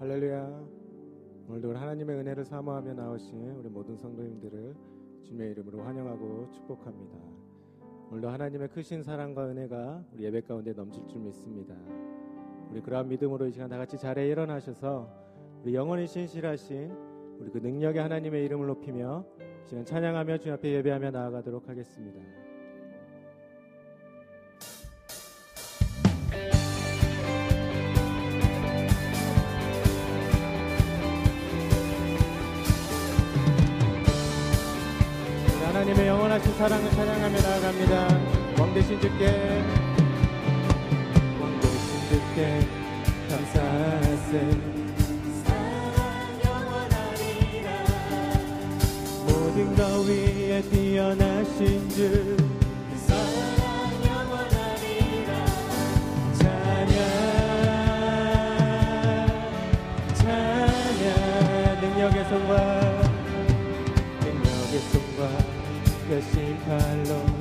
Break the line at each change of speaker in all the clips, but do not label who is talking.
할렐루야. 오늘도 하나님의 은혜를 사모하며 나오신 우리 모든 성도님들을 주님의 이름으로 환영하고 축복합니다. 오늘도 하나님의 크신 사랑과 은혜가 우리 예배 가운데 넘칠 줄 믿습니다. 우리 그러한 믿음으로 이 시간 다 같이 자리에 일어나셔서 우리 영원히 신실하신 우리 그 능력의 하나님의 이름을 높이며 이 시간 찬양하며 주님 앞에 예배하며 나아가도록 하겠습니다. 하나님의 영원하신 사랑을 찬양하며 나아갑니다. 왕 대신 주께. 왕 대신 주께 감사하세.
사랑 영원하리라.
모든 것 위에 뛰어나신 주 여신 팔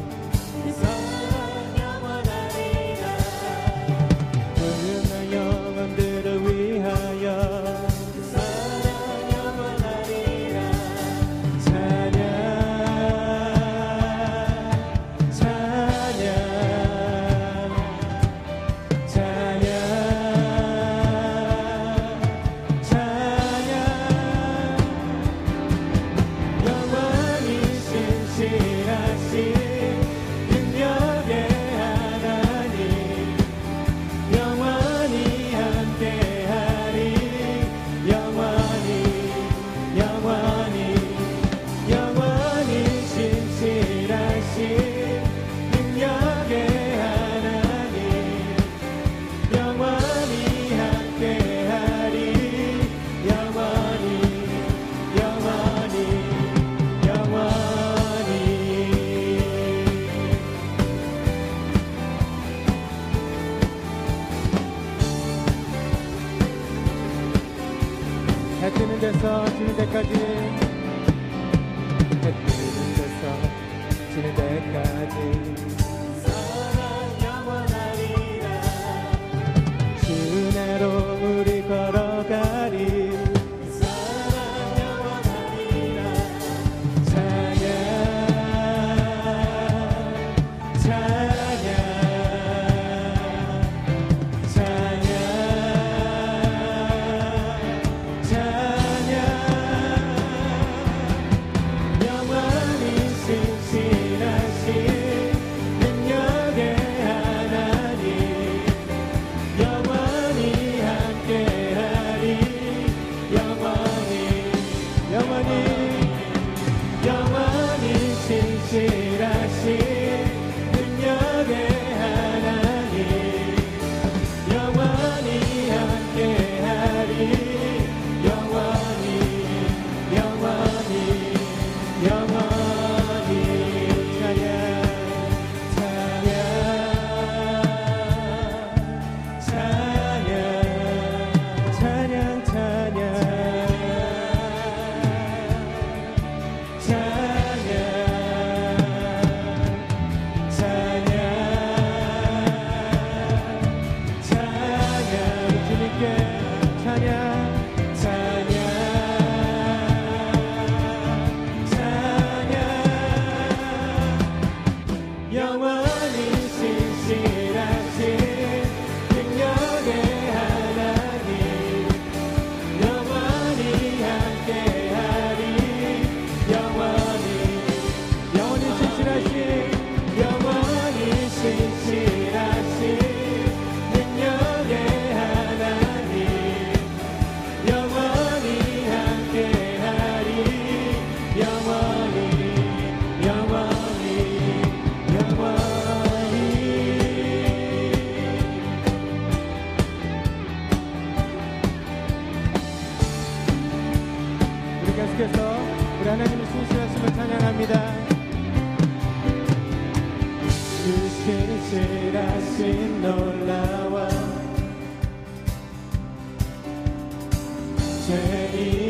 Seigneur.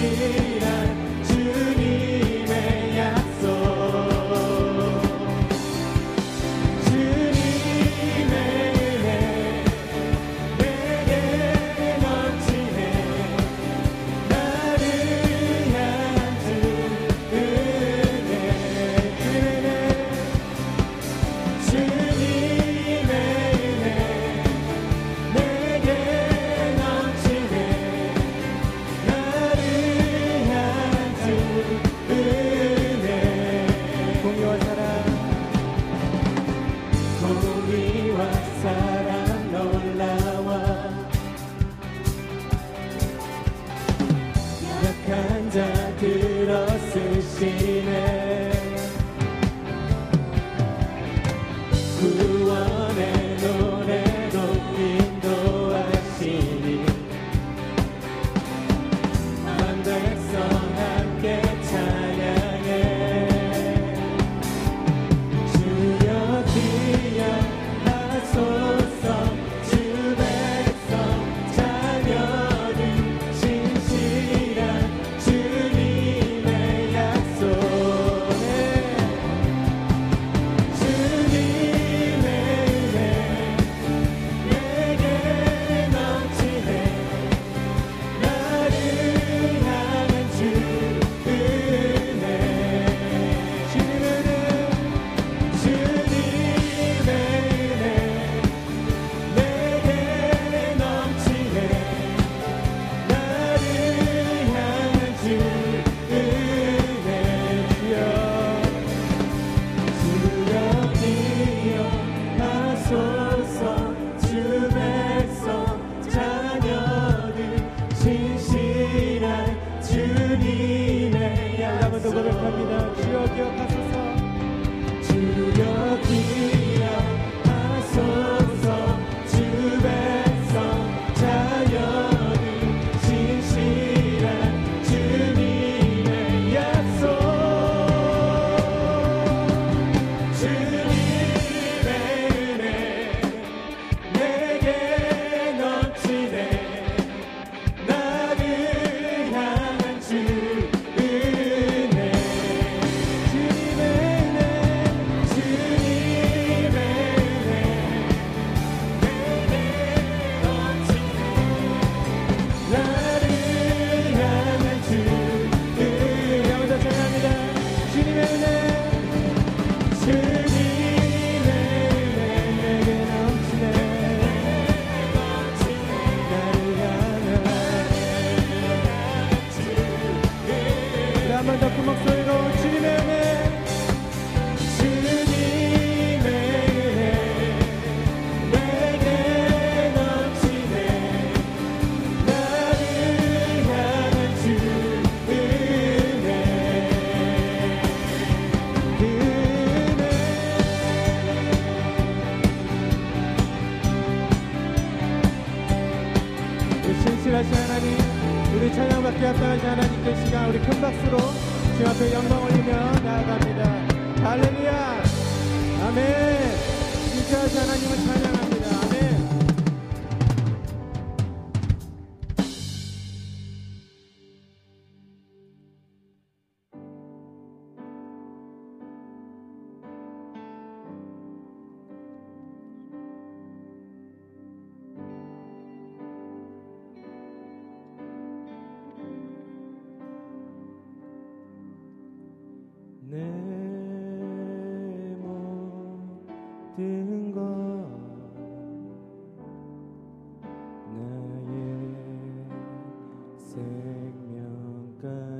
sin.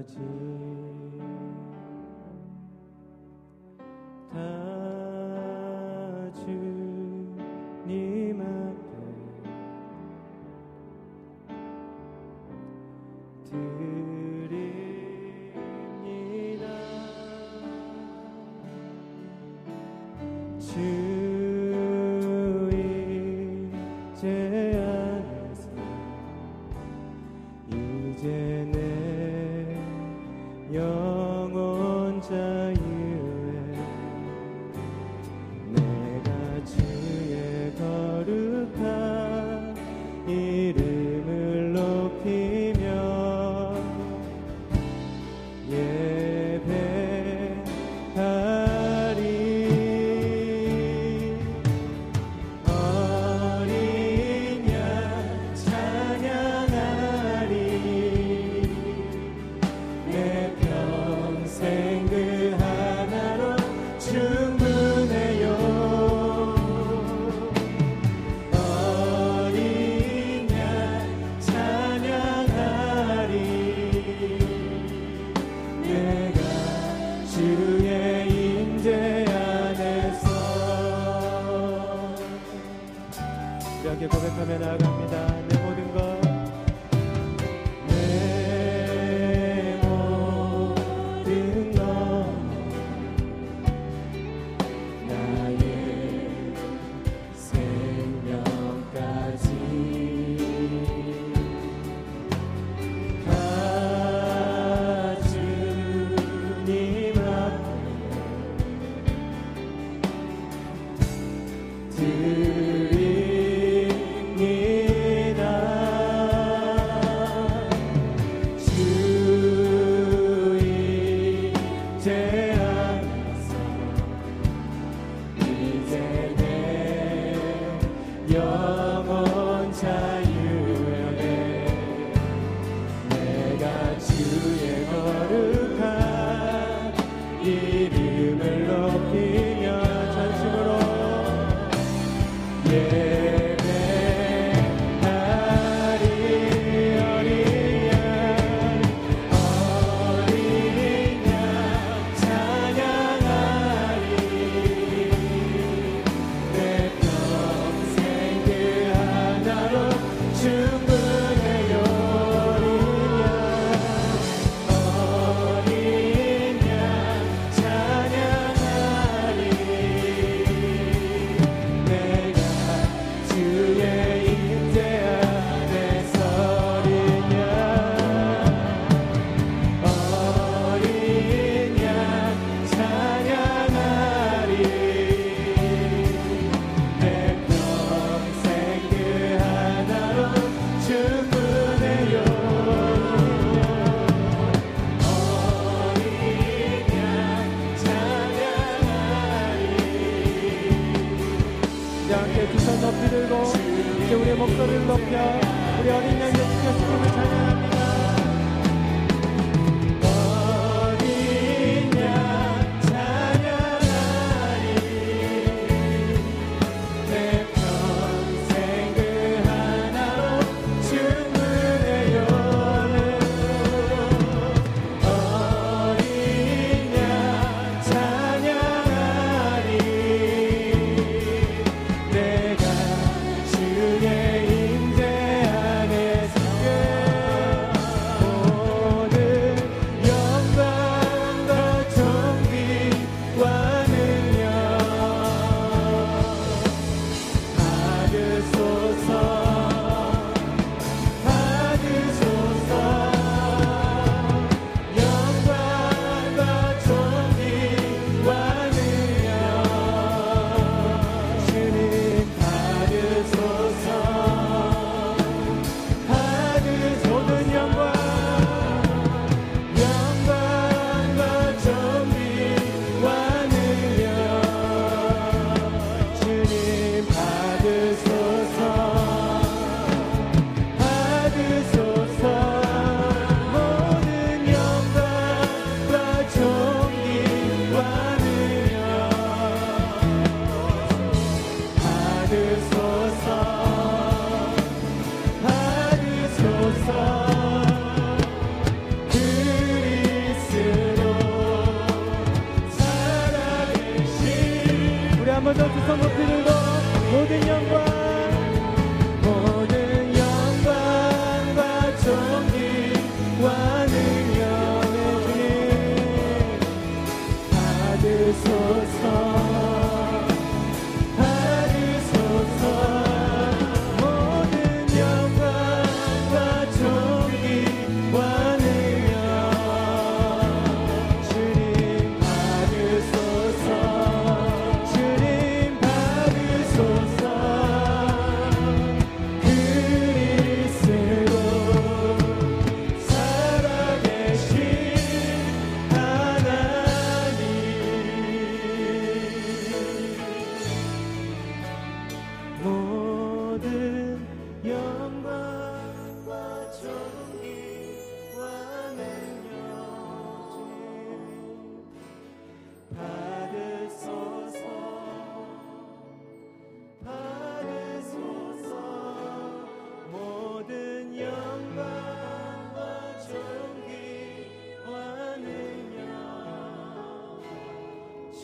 끝까지 다
주님
앞에 드립니다. 주 이제 안에서 이제는 영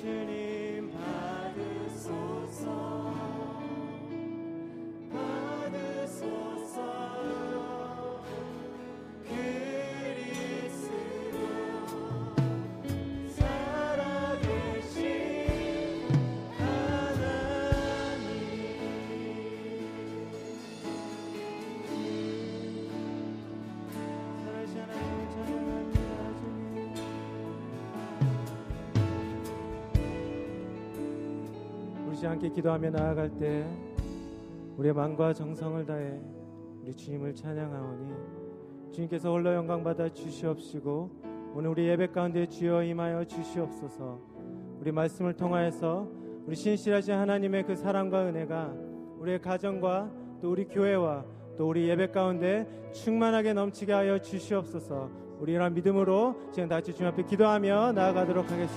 주 시 함께 기도하며 나아갈 때 우리의 마음과 정성을 다해 우리 주님을 찬양하오니 주님께서 홀로 영광 받아 주시옵시고 오늘 우리 예배 가운데 주여 임하여 주시옵소서 우리 말씀을 통하여서 우리 신실하신 하나님의 그 사랑과 은혜가 우리의 가정과 또 우리 교회와 또 우리 예배 가운데 충만하게 넘치게 하여 주시옵소서 우리 이런 믿음으로 지금 다 같이 주님 앞에 기도하며 나아가도록 하겠습니다.